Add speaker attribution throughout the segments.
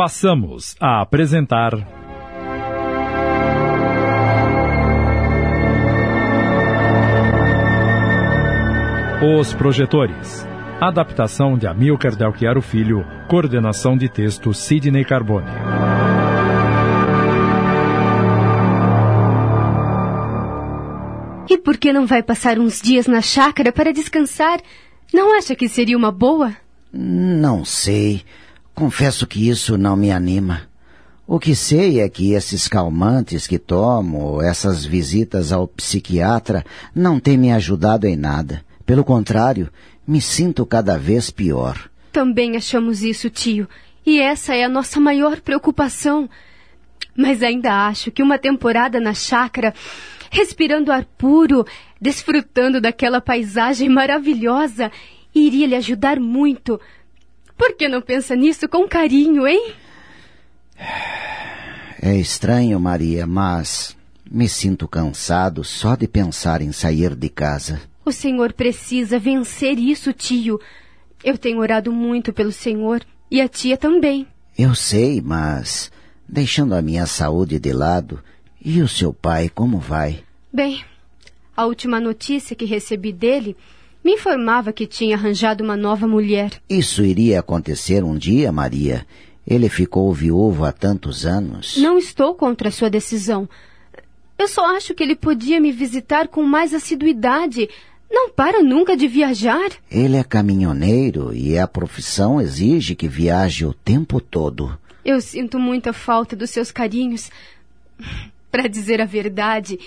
Speaker 1: passamos a apresentar. Os Projetores. Adaptação de Amilcar Delchiaro Filho. Coordenação de texto Sidney Carbone.
Speaker 2: E por que não vai passar uns dias na chácara para descansar? Não acha que seria uma boa?
Speaker 3: Não sei. Confesso que isso não me anima. O que sei é que esses calmantes que tomo, essas visitas ao psiquiatra, não têm me ajudado em nada. Pelo contrário, me sinto cada vez pior.
Speaker 2: Também achamos isso, tio. E essa é a nossa maior preocupação. Mas ainda acho que uma temporada na chácara, respirando ar puro, desfrutando daquela paisagem maravilhosa, iria lhe ajudar muito. Por que não pensa nisso com carinho, hein?
Speaker 3: É estranho, Maria, mas me sinto cansado só de pensar em sair de casa.
Speaker 2: O senhor precisa vencer isso, tio. Eu tenho orado muito pelo senhor e a tia também.
Speaker 3: Eu sei, mas deixando a minha saúde de lado, e o seu pai como vai?
Speaker 2: Bem, a última notícia que recebi dele me informava que tinha arranjado uma nova mulher.
Speaker 3: Isso iria acontecer um dia, Maria. Ele ficou viúvo há tantos anos.
Speaker 2: Não estou contra a sua decisão. Eu só acho que ele podia me visitar com mais assiduidade. Não para nunca de viajar.
Speaker 3: Ele é caminhoneiro e a profissão exige que viaje o tempo todo.
Speaker 2: Eu sinto muita falta dos seus carinhos. Para dizer a verdade,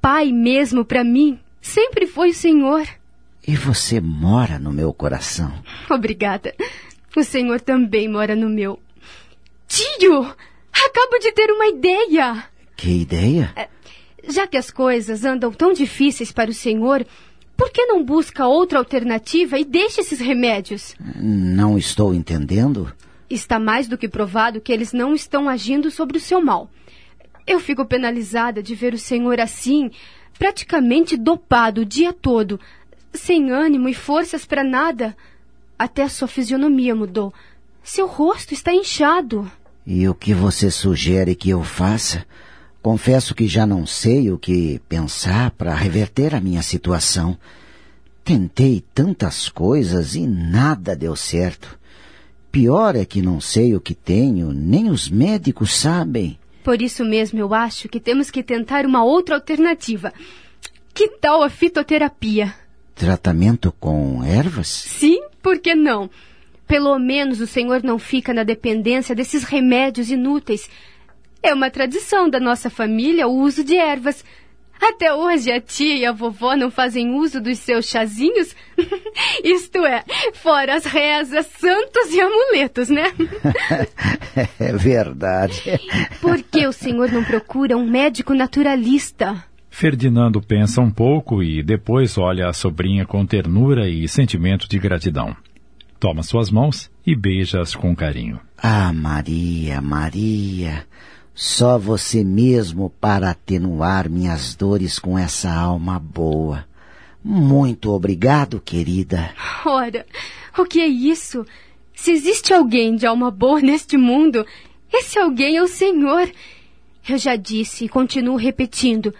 Speaker 2: pai mesmo para mim sempre foi o senhor.
Speaker 3: E você mora no meu coração.
Speaker 2: Obrigada. O senhor também mora no meu. Tio! Acabo de ter uma ideia!
Speaker 3: Que ideia?
Speaker 2: Já que as coisas andam tão difíceis para o senhor, por que não busca outra alternativa e deixa esses remédios?
Speaker 3: Não estou entendendo.
Speaker 2: Está mais do que provado que eles não estão agindo sobre o seu mal. Eu fico penalizada de ver o senhor assim, praticamente dopado o dia todo, sem ânimo e forças para nada. Até a sua fisionomia mudou. Seu rosto está inchado.
Speaker 3: E o que você sugere que eu faça? Confesso que já não sei o que pensar para reverter a minha situação. Tentei tantas coisas e nada deu certo. Pior é que não sei o que tenho, nem os médicos sabem.
Speaker 2: Por isso mesmo eu acho que temos que tentar uma outra alternativa. Que tal a fitoterapia?
Speaker 3: Tratamento com ervas?
Speaker 2: Sim, por que não? Pelo menos o senhor não fica na dependência desses remédios inúteis. É uma tradição da nossa família o uso de ervas. Até hoje a tia e a vovó não fazem uso dos seus chazinhos? Isto é, fora as rezas, santos e amuletos, né?
Speaker 3: é verdade.
Speaker 2: Por que o senhor não procura um médico naturalista?
Speaker 1: Ferdinando pensa um pouco e depois olha a sobrinha com ternura e sentimento de gratidão. Toma suas mãos e beija-as com carinho.
Speaker 3: Ah, Maria, Maria, só você mesmo para atenuar minhas dores com essa alma boa. Muito obrigado, querida.
Speaker 2: Ora, o que é isso? Se existe alguém de alma boa neste mundo, esse alguém é o Senhor. Eu já disse e continuo repetindo.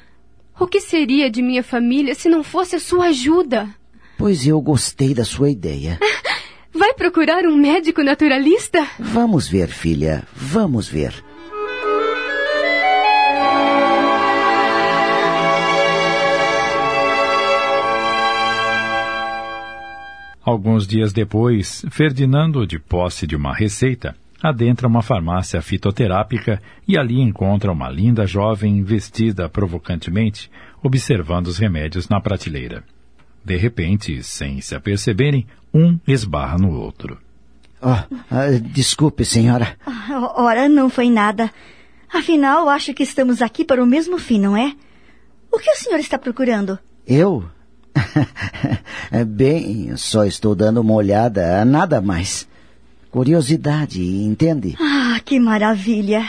Speaker 2: O que seria de minha família se não fosse a sua ajuda?
Speaker 3: Pois eu gostei da sua ideia.
Speaker 2: Vai procurar um médico naturalista?
Speaker 3: Vamos ver, filha. Vamos ver.
Speaker 1: Alguns dias depois, Ferdinando, de posse de uma receita, adentra uma farmácia fitoterápica e ali encontra uma linda jovem vestida provocantemente, observando os remédios na prateleira. De repente, sem se aperceberem, um esbarra no outro.
Speaker 3: Oh, uh, desculpe, senhora.
Speaker 4: Ora, não foi nada. Afinal, acho que estamos aqui para o mesmo fim, não é? O que o senhor está procurando?
Speaker 3: Eu? Bem, só estou dando uma olhada, nada mais. Curiosidade, entende?
Speaker 4: Ah, que maravilha!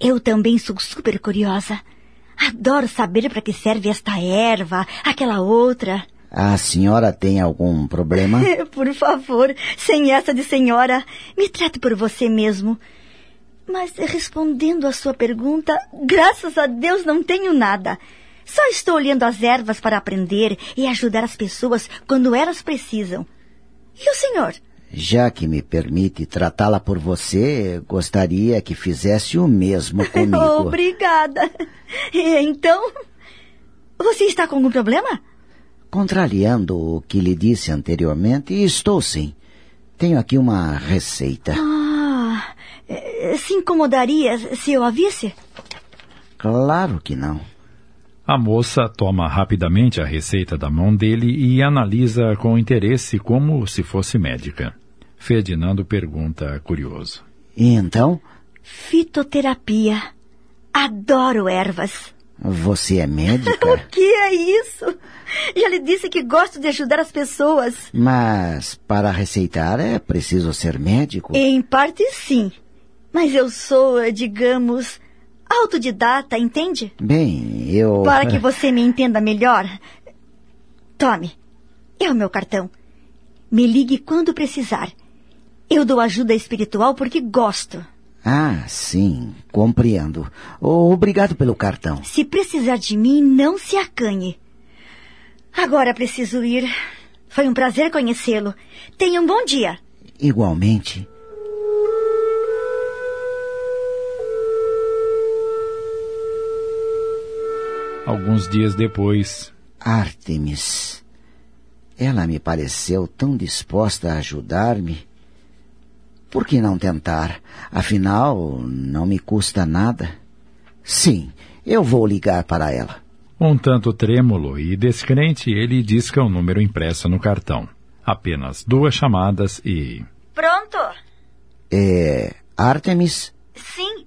Speaker 4: Eu também sou super curiosa. Adoro saber para que serve esta erva, aquela outra.
Speaker 3: A senhora tem algum problema?
Speaker 4: Por favor, sem essa de senhora, me trate por você mesmo. Mas respondendo à sua pergunta, graças a Deus não tenho nada. Só estou olhando as ervas para aprender e ajudar as pessoas quando elas precisam. E o senhor?
Speaker 3: Já que me permite tratá-la por você, gostaria que fizesse o mesmo comigo.
Speaker 4: Obrigada. E então, você está com algum problema?
Speaker 3: Contrariando o que lhe disse anteriormente, estou sim. Tenho aqui uma receita.
Speaker 4: Ah, eh, se incomodaria se eu a visse?
Speaker 3: Claro que não.
Speaker 1: A moça toma rapidamente a receita da mão dele e analisa com interesse como se fosse médica. Ferdinando pergunta curioso.
Speaker 3: E então?
Speaker 4: Fitoterapia. Adoro ervas.
Speaker 3: Você é médica?
Speaker 4: o que é isso? Já lhe disse que gosto de ajudar as pessoas.
Speaker 3: Mas para receitar é preciso ser médico?
Speaker 4: Em parte sim. Mas eu sou, digamos, autodidata, entende?
Speaker 3: Bem, eu.
Speaker 4: Para que você me entenda melhor. Tome. É o meu cartão. Me ligue quando precisar. Eu dou ajuda espiritual porque gosto.
Speaker 3: Ah, sim, compreendo. Obrigado pelo cartão.
Speaker 4: Se precisar de mim, não se acanhe. Agora preciso ir. Foi um prazer conhecê-lo. Tenha um bom dia.
Speaker 3: Igualmente.
Speaker 1: Alguns dias depois.
Speaker 3: Artemis. Ela me pareceu tão disposta a ajudar-me. Por que não tentar? Afinal, não me custa nada. Sim, eu vou ligar para ela.
Speaker 1: Um tanto trêmulo e descrente, ele disca o número impresso no cartão. Apenas duas chamadas e.
Speaker 4: Pronto!
Speaker 3: É. Artemis?
Speaker 4: Sim.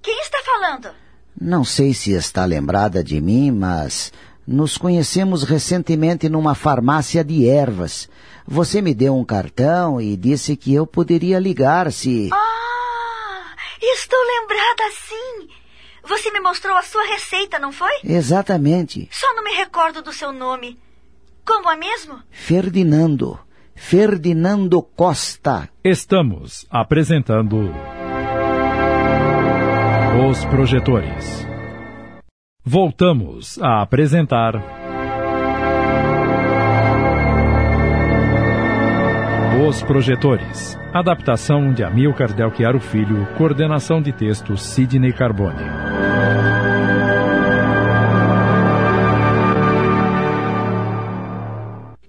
Speaker 4: Quem está falando?
Speaker 3: Não sei se está lembrada de mim, mas nos conhecemos recentemente numa farmácia de ervas. Você me deu um cartão e disse que eu poderia ligar se.
Speaker 4: Ah! Estou lembrada sim! Você me mostrou a sua receita, não foi?
Speaker 3: Exatamente.
Speaker 4: Só não me recordo do seu nome. Como é mesmo?
Speaker 3: Ferdinando. Ferdinando Costa.
Speaker 1: Estamos apresentando. Os projetores. Voltamos a apresentar. Os projetores. Adaptação de Amilcar Delchiaro Filho. Coordenação de texto Sidney Carbone.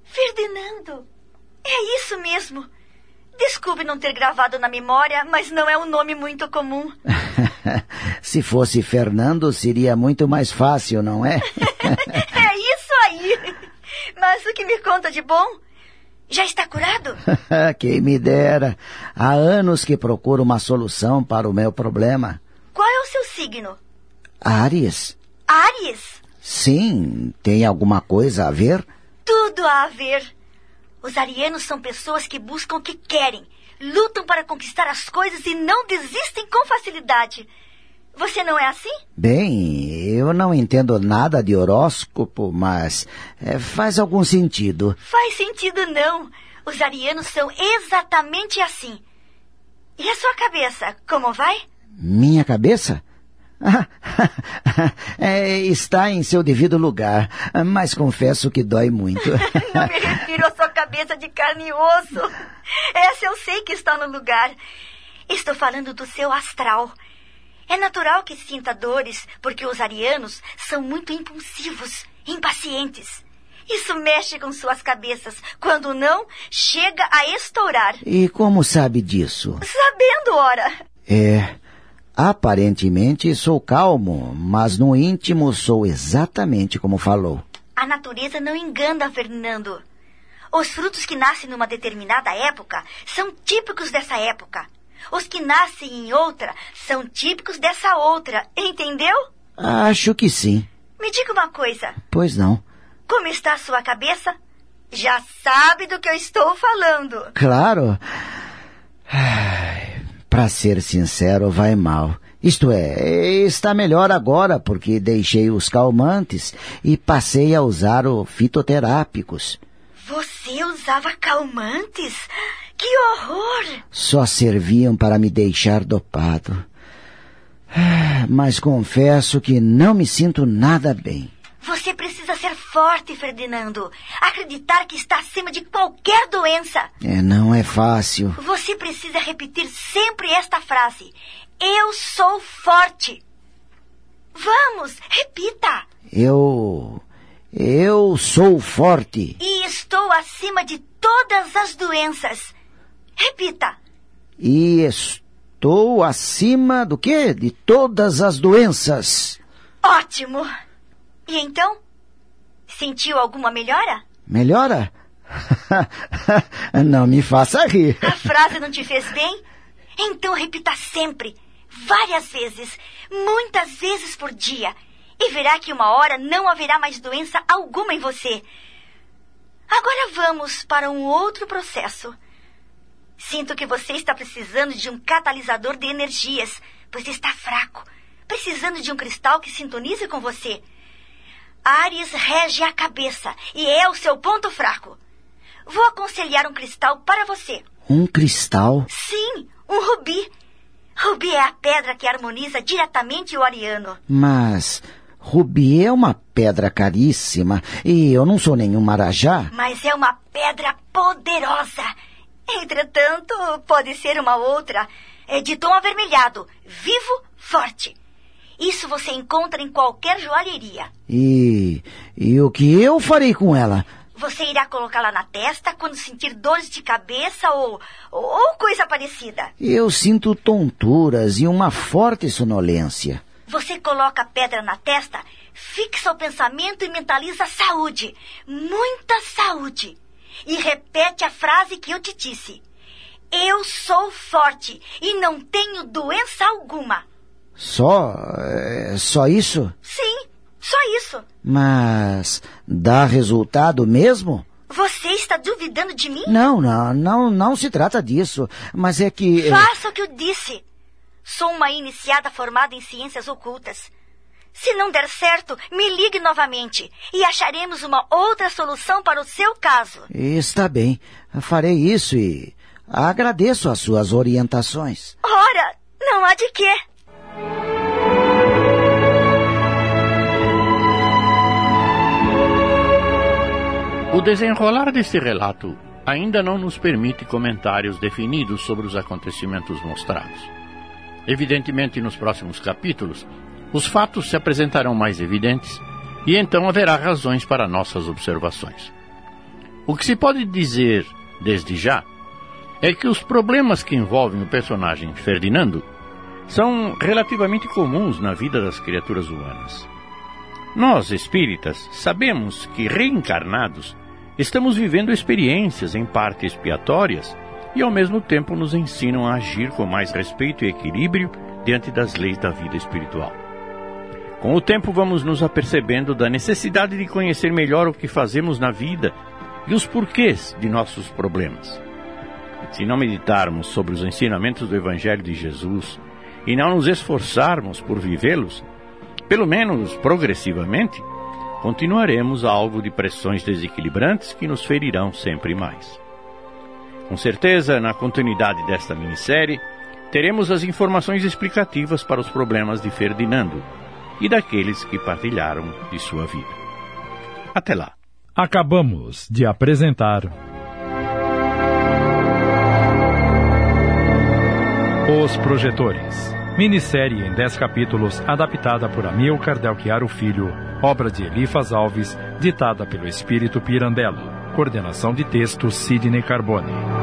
Speaker 4: Ferdinando! É isso mesmo. Desculpe não ter gravado na memória, mas não é um nome muito comum.
Speaker 3: Se fosse Fernando, seria muito mais fácil, não é?
Speaker 4: é isso aí. Mas o que me conta de bom? Já está curado?
Speaker 3: Quem me dera. Há anos que procuro uma solução para o meu problema.
Speaker 4: Qual é o seu signo?
Speaker 3: Ares.
Speaker 4: Ares?
Speaker 3: Sim. Tem alguma coisa a ver?
Speaker 4: Tudo a ver. Os arianos são pessoas que buscam o que querem, lutam para conquistar as coisas e não desistem com facilidade. Você não é assim?
Speaker 3: Bem, eu não entendo nada de horóscopo, mas é, faz algum sentido.
Speaker 4: Faz sentido não. Os arianos são exatamente assim. E a sua cabeça, como vai?
Speaker 3: Minha cabeça? é, está em seu devido lugar, mas confesso que dói muito.
Speaker 4: Não me refiro à sua cabeça de carne e osso. Essa eu sei que está no lugar. Estou falando do seu astral. É natural que sinta dores, porque os arianos são muito impulsivos, impacientes. Isso mexe com suas cabeças. Quando não, chega a estourar.
Speaker 3: E como sabe disso?
Speaker 4: Sabendo, ora.
Speaker 3: É. Aparentemente sou calmo, mas no íntimo sou exatamente como falou.
Speaker 4: A natureza não engana, Fernando. Os frutos que nascem numa determinada época são típicos dessa época. Os que nascem em outra são típicos dessa outra, entendeu?
Speaker 3: Acho que sim.
Speaker 4: Me diga uma coisa.
Speaker 3: Pois não.
Speaker 4: Como está a sua cabeça? Já sabe do que eu estou falando.
Speaker 3: Claro. Para ser sincero, vai mal. Isto é, está melhor agora porque deixei os calmantes e passei a usar os fitoterápicos.
Speaker 4: Você usava calmantes? Que horror!
Speaker 3: Só serviam para me deixar dopado. Mas confesso que não me sinto nada bem.
Speaker 4: Você precisa ser forte, Ferdinando. Acreditar que está acima de qualquer doença.
Speaker 3: É, não é fácil.
Speaker 4: Você precisa repetir sempre esta frase: Eu sou forte. Vamos, repita.
Speaker 3: Eu. Eu sou forte.
Speaker 4: E estou acima de todas as doenças. Repita.
Speaker 3: E estou acima do quê? De todas as doenças.
Speaker 4: Ótimo! E então? Sentiu alguma melhora?
Speaker 3: Melhora? não me faça rir.
Speaker 4: A frase não te fez bem? Então repita sempre, várias vezes, muitas vezes por dia, e verá que uma hora não haverá mais doença alguma em você. Agora vamos para um outro processo. Sinto que você está precisando de um catalisador de energias, pois está fraco, precisando de um cristal que sintonize com você. Ares rege a cabeça e é o seu ponto fraco. Vou aconselhar um cristal para você.
Speaker 3: Um cristal?
Speaker 4: Sim, um rubi. Rubi é a pedra que harmoniza diretamente o ariano.
Speaker 3: Mas rubi é uma pedra caríssima e eu não sou nenhum marajá.
Speaker 4: Mas é uma pedra poderosa. Entretanto, pode ser uma outra, é de tom avermelhado, vivo, forte. Isso você encontra em qualquer joalheria.
Speaker 3: E. e o que eu farei com ela?
Speaker 4: Você irá colocá-la na testa quando sentir dores de cabeça ou, ou coisa parecida.
Speaker 3: Eu sinto tonturas e uma forte sonolência.
Speaker 4: Você coloca a pedra na testa, fixa o pensamento e mentaliza saúde. Muita saúde. E repete a frase que eu te disse. Eu sou forte e não tenho doença alguma.
Speaker 3: Só. É, só isso?
Speaker 4: Sim, só isso.
Speaker 3: Mas. dá resultado mesmo?
Speaker 4: Você está duvidando de mim?
Speaker 3: Não, não, não, não se trata disso. Mas é que.
Speaker 4: Faça o que eu disse. Sou uma iniciada formada em ciências ocultas. Se não der certo, me ligue novamente e acharemos uma outra solução para o seu caso.
Speaker 3: Está bem. Farei isso e agradeço as suas orientações.
Speaker 4: Ora, não há de quê.
Speaker 5: O desenrolar deste relato ainda não nos permite comentários definidos sobre os acontecimentos mostrados. Evidentemente, nos próximos capítulos, os fatos se apresentarão mais evidentes e então haverá razões para nossas observações. O que se pode dizer, desde já, é que os problemas que envolvem o personagem Ferdinando são relativamente comuns na vida das criaturas humanas. Nós, espíritas, sabemos que reencarnados estamos vivendo experiências em parte expiatórias e ao mesmo tempo nos ensinam a agir com mais respeito e equilíbrio diante das leis da vida espiritual. Com o tempo vamos nos apercebendo da necessidade de conhecer melhor o que fazemos na vida e os porquês de nossos problemas. Se não meditarmos sobre os ensinamentos do Evangelho de Jesus e não nos esforçarmos por vivê-los, pelo menos progressivamente, continuaremos alvo de pressões desequilibrantes que nos ferirão sempre mais. Com certeza, na continuidade desta minissérie, teremos as informações explicativas para os problemas de Ferdinando e daqueles que partilharam de sua vida. Até lá.
Speaker 1: Acabamos de apresentar. Os Projetores. Minissérie em 10 capítulos, adaptada por Amilcar Delchiaro Filho, obra de Elifas Alves, ditada pelo Espírito Pirandello. Coordenação de texto Sidney Carbone.